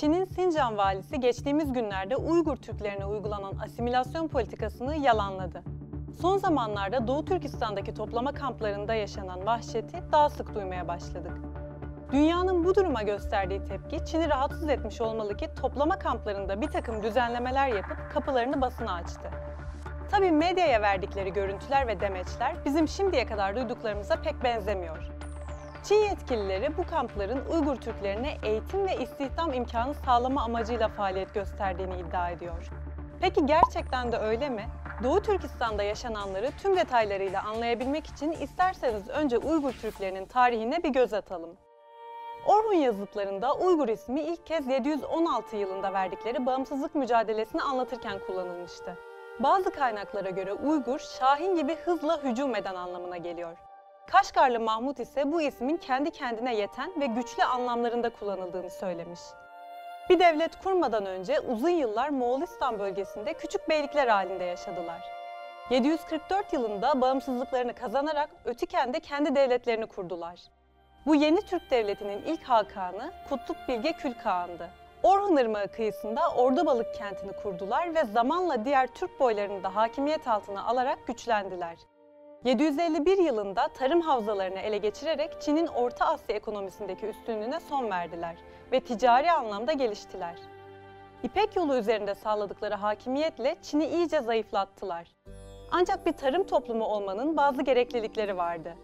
Çin'in Sincan valisi geçtiğimiz günlerde Uygur Türklerine uygulanan asimilasyon politikasını yalanladı. Son zamanlarda Doğu Türkistan'daki toplama kamplarında yaşanan vahşeti daha sık duymaya başladık. Dünyanın bu duruma gösterdiği tepki Çin'i rahatsız etmiş olmalı ki toplama kamplarında bir takım düzenlemeler yapıp kapılarını basına açtı. Tabii medyaya verdikleri görüntüler ve demeçler bizim şimdiye kadar duyduklarımıza pek benzemiyor. Çin yetkilileri bu kampların Uygur Türklerine eğitim ve istihdam imkanı sağlama amacıyla faaliyet gösterdiğini iddia ediyor. Peki gerçekten de öyle mi? Doğu Türkistan'da yaşananları tüm detaylarıyla anlayabilmek için isterseniz önce Uygur Türklerinin tarihine bir göz atalım. Orhun yazıtlarında Uygur ismi ilk kez 716 yılında verdikleri bağımsızlık mücadelesini anlatırken kullanılmıştı. Bazı kaynaklara göre Uygur, Şahin gibi hızla hücum eden anlamına geliyor. Kaşgarlı Mahmut ise bu ismin kendi kendine yeten ve güçlü anlamlarında kullanıldığını söylemiş. Bir devlet kurmadan önce uzun yıllar Moğolistan bölgesinde küçük beylikler halinde yaşadılar. 744 yılında bağımsızlıklarını kazanarak Ötiken'de kendi devletlerini kurdular. Bu yeni Türk devletinin ilk hakanı Kutluk Bilge Külkağan'dı. Orhun Irmağı kıyısında Ordubalık kentini kurdular ve zamanla diğer Türk boylarını da hakimiyet altına alarak güçlendiler. 751 yılında tarım havzalarını ele geçirerek Çin'in Orta Asya ekonomisindeki üstünlüğüne son verdiler ve ticari anlamda geliştiler. İpek yolu üzerinde sağladıkları hakimiyetle Çin'i iyice zayıflattılar. Ancak bir tarım toplumu olmanın bazı gereklilikleri vardı.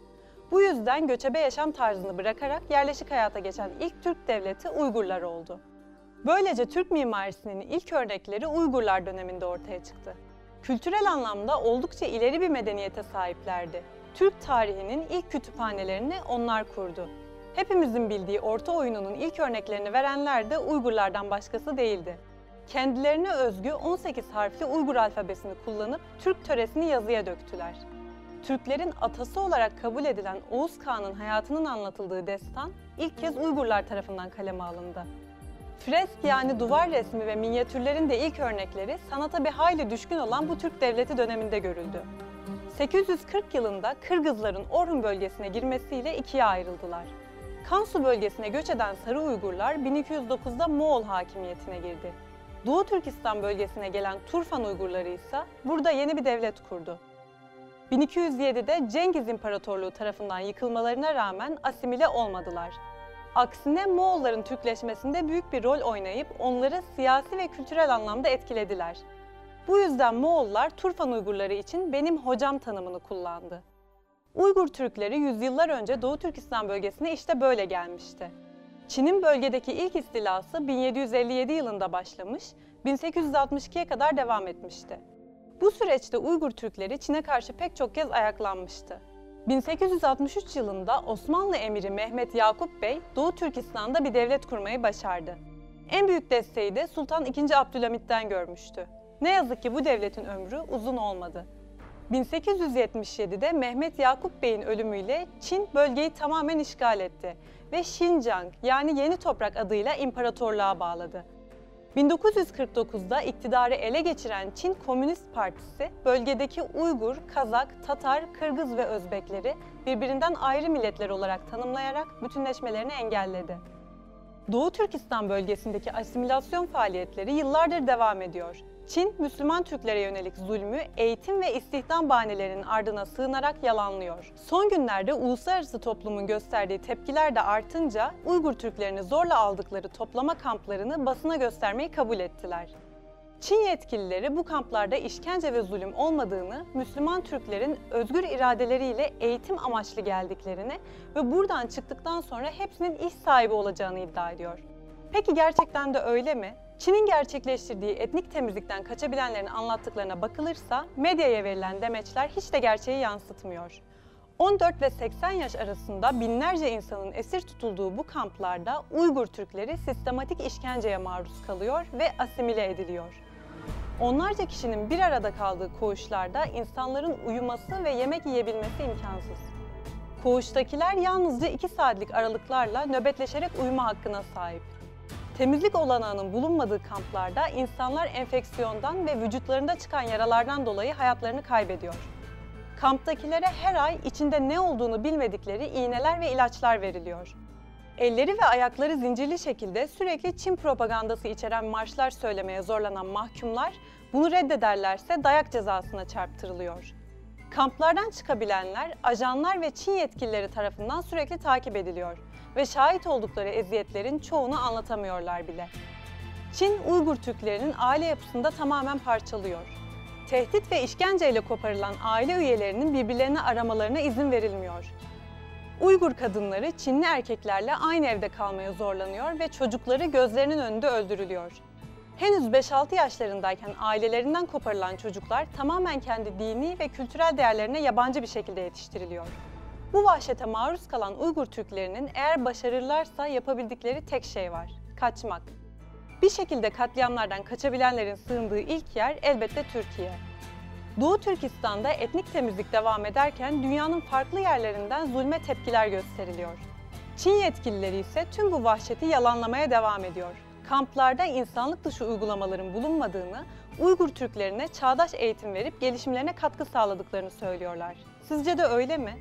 Bu yüzden göçebe yaşam tarzını bırakarak yerleşik hayata geçen ilk Türk devleti Uygurlar oldu. Böylece Türk mimarisinin ilk örnekleri Uygurlar döneminde ortaya çıktı. Kültürel anlamda oldukça ileri bir medeniyete sahiplerdi. Türk tarihinin ilk kütüphanelerini onlar kurdu. Hepimizin bildiği orta oyununun ilk örneklerini verenler de Uygurlardan başkası değildi. Kendilerine özgü 18 harfli Uygur alfabesini kullanıp Türk töresini yazıya döktüler. Türklerin atası olarak kabul edilen Oğuz Kağan'ın hayatının anlatıldığı destan ilk kez Uygurlar tarafından kaleme alındı. Fresk yani duvar resmi ve minyatürlerin de ilk örnekleri sanata bir hayli düşkün olan bu Türk devleti döneminde görüldü. 840 yılında Kırgızların Orhun bölgesine girmesiyle ikiye ayrıldılar. Kansu bölgesine göç eden Sarı Uygurlar 1209'da Moğol hakimiyetine girdi. Doğu Türkistan bölgesine gelen Turfan Uygurları ise burada yeni bir devlet kurdu. 1207'de Cengiz İmparatorluğu tarafından yıkılmalarına rağmen asimile olmadılar. Aksine Moğolların Türkleşmesinde büyük bir rol oynayıp onları siyasi ve kültürel anlamda etkilediler. Bu yüzden Moğollar Turfan Uygurları için benim hocam tanımını kullandı. Uygur Türkleri yüzyıllar önce Doğu Türkistan bölgesine işte böyle gelmişti. Çin'in bölgedeki ilk istilası 1757 yılında başlamış, 1862'ye kadar devam etmişti. Bu süreçte Uygur Türkleri Çin'e karşı pek çok kez ayaklanmıştı. 1863 yılında Osmanlı emiri Mehmet Yakup Bey Doğu Türkistan'da bir devlet kurmayı başardı. En büyük desteği de Sultan II. Abdülhamit'ten görmüştü. Ne yazık ki bu devletin ömrü uzun olmadı. 1877'de Mehmet Yakup Bey'in ölümüyle Çin bölgeyi tamamen işgal etti ve Xinjiang yani Yeni Toprak adıyla imparatorluğa bağladı. 1949'da iktidarı ele geçiren Çin Komünist Partisi, bölgedeki Uygur, Kazak, Tatar, Kırgız ve Özbekleri birbirinden ayrı milletler olarak tanımlayarak bütünleşmelerini engelledi. Doğu Türkistan bölgesindeki asimilasyon faaliyetleri yıllardır devam ediyor. Çin, Müslüman Türklere yönelik zulmü eğitim ve istihdam bahanelerinin ardına sığınarak yalanlıyor. Son günlerde uluslararası toplumun gösterdiği tepkiler de artınca Uygur Türklerini zorla aldıkları toplama kamplarını basına göstermeyi kabul ettiler. Çin yetkilileri bu kamplarda işkence ve zulüm olmadığını, Müslüman Türklerin özgür iradeleriyle eğitim amaçlı geldiklerini ve buradan çıktıktan sonra hepsinin iş sahibi olacağını iddia ediyor. Peki gerçekten de öyle mi? Çin'in gerçekleştirdiği etnik temizlikten kaçabilenlerin anlattıklarına bakılırsa medyaya verilen demeçler hiç de gerçeği yansıtmıyor. 14 ve 80 yaş arasında binlerce insanın esir tutulduğu bu kamplarda Uygur Türkleri sistematik işkenceye maruz kalıyor ve asimile ediliyor. Onlarca kişinin bir arada kaldığı koğuşlarda insanların uyuması ve yemek yiyebilmesi imkansız. Koğuştakiler yalnızca 2 saatlik aralıklarla nöbetleşerek uyuma hakkına sahip. Temizlik olanağının bulunmadığı kamplarda insanlar enfeksiyondan ve vücutlarında çıkan yaralardan dolayı hayatlarını kaybediyor. Kamptakilere her ay içinde ne olduğunu bilmedikleri iğneler ve ilaçlar veriliyor. Elleri ve ayakları zincirli şekilde sürekli Çin propagandası içeren marşlar söylemeye zorlanan mahkumlar bunu reddederlerse dayak cezasına çarptırılıyor. Kamplardan çıkabilenler ajanlar ve Çin yetkilileri tarafından sürekli takip ediliyor ve şahit oldukları eziyetlerin çoğunu anlatamıyorlar bile. Çin Uygur Türklerinin aile yapısını da tamamen parçalıyor. Tehdit ve işkenceyle koparılan aile üyelerinin birbirlerini aramalarına izin verilmiyor. Uygur kadınları Çinli erkeklerle aynı evde kalmaya zorlanıyor ve çocukları gözlerinin önünde öldürülüyor. Henüz 5-6 yaşlarındayken ailelerinden koparılan çocuklar tamamen kendi dini ve kültürel değerlerine yabancı bir şekilde yetiştiriliyor. Bu vahşete maruz kalan Uygur Türklerinin eğer başarırlarsa yapabildikleri tek şey var, kaçmak. Bir şekilde katliamlardan kaçabilenlerin sığındığı ilk yer elbette Türkiye. Doğu Türkistan'da etnik temizlik devam ederken dünyanın farklı yerlerinden zulme tepkiler gösteriliyor. Çin yetkilileri ise tüm bu vahşeti yalanlamaya devam ediyor. Kamplarda insanlık dışı uygulamaların bulunmadığını, Uygur Türklerine çağdaş eğitim verip gelişimlerine katkı sağladıklarını söylüyorlar. Sizce de öyle mi?